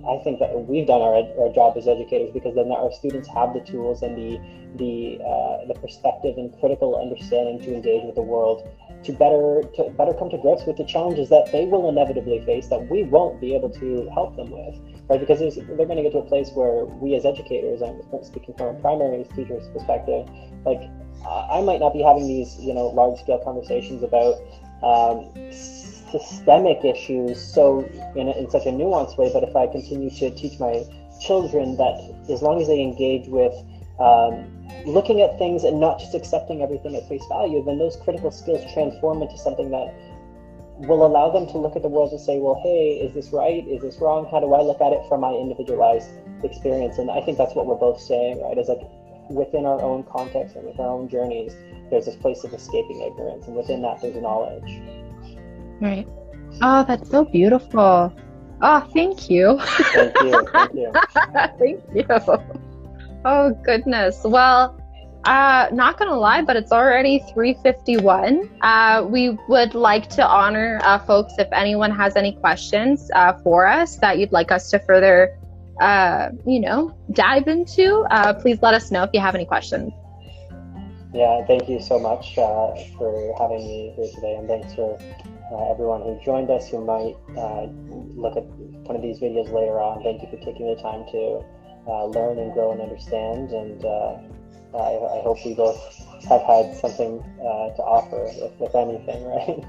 I think that we've done our, our job as educators because then our students have the tools and the the uh, the perspective and critical understanding to engage with the world to better to better come to grips with the challenges that they will inevitably face that we won't be able to help them with right? Because they're going to get to a place where we as educators i'm speaking from a primary teacher's perspective like i might not be having these you know large scale conversations about um, systemic issues so in, in such a nuanced way but if i continue to teach my children that as long as they engage with um, looking at things and not just accepting everything at face value, then those critical skills transform into something that will allow them to look at the world and say, well, hey, is this right? Is this wrong? How do I look at it from my individualized experience? And I think that's what we're both saying, right? Is like within our own context and with our own journeys, there's this place of escaping ignorance. And within that, there's knowledge. Right. Oh, that's so beautiful. Oh, thank you. Thank you. Thank you. thank you. Oh goodness. Well, uh, not gonna lie, but it's already 3:51. Uh, we would like to honor uh, folks if anyone has any questions uh, for us that you'd like us to further, uh, you know, dive into. Uh, please let us know if you have any questions. Yeah, thank you so much uh, for having me here today, and thanks for uh, everyone who joined us who might uh, look at one of these videos later on. Thank you for taking the time to uh, learn and grow and understand. And uh, I, I, hope we both have had something uh, to offer, if, if anything, right?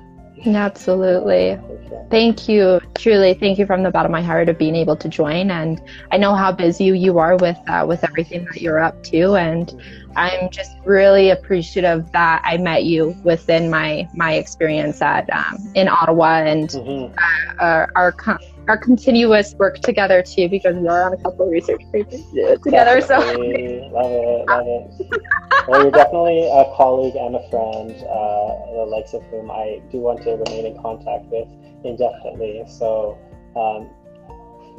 Absolutely. Sure. Thank you. Truly, thank you from the bottom of my heart of being able to join. And I know how busy you are with uh, with everything that you're up to, and mm-hmm. I'm just really appreciative that I met you within my my experience at um, in Ottawa and mm-hmm. uh, our, our our continuous work together too because we are on a couple of research papers together. Definitely. So love it, love it. well, you're definitely a colleague and a friend, uh, the likes of whom I do want to remain in contact with indefinitely. So um,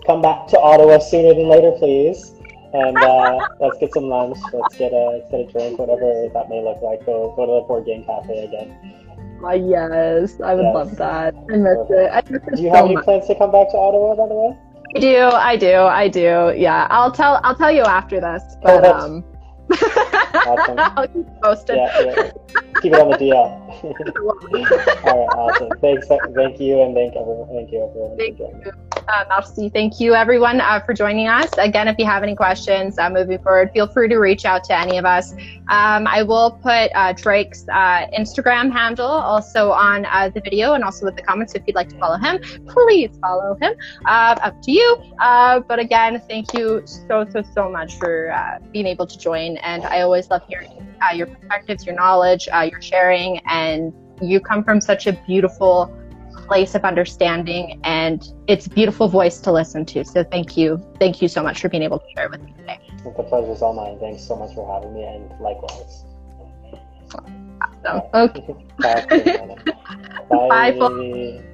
come back to Ottawa sooner than later, please. And uh, let's get some lunch. Let's get a let's get a drink, whatever that may look like. Go go to the board game cafe again. Oh, yes, I would yes. love that. I miss Perfect. it. I miss it do you so have any much. plans to come back to Ottawa, by the way? I do, I do, I do. Yeah, I'll tell I'll tell you after this. But um awesome. I'll keep posted. Yeah, yeah. Keep it on the DL. All right, awesome. Thanks, thank you, and thank everyone. Thank you, everyone. Thank you. Uh, merci. Thank you, everyone, uh, for joining us. Again, if you have any questions uh, moving forward, feel free to reach out to any of us. Um, I will put uh, Drake's uh, Instagram handle also on uh, the video and also with the comments. So if you'd like to follow him, please follow him. up to you. but again, thank you so, so, so much for being able to join. And I always love hearing uh, your perspectives, your knowledge, uh, your sharing, and you come from such a beautiful place of understanding and it's a beautiful voice to listen to. So thank you. Thank you so much for being able to share with me today. The pleasure's all mine. Thanks so much for having me and likewise. Awesome. Okay. Bye. Bye.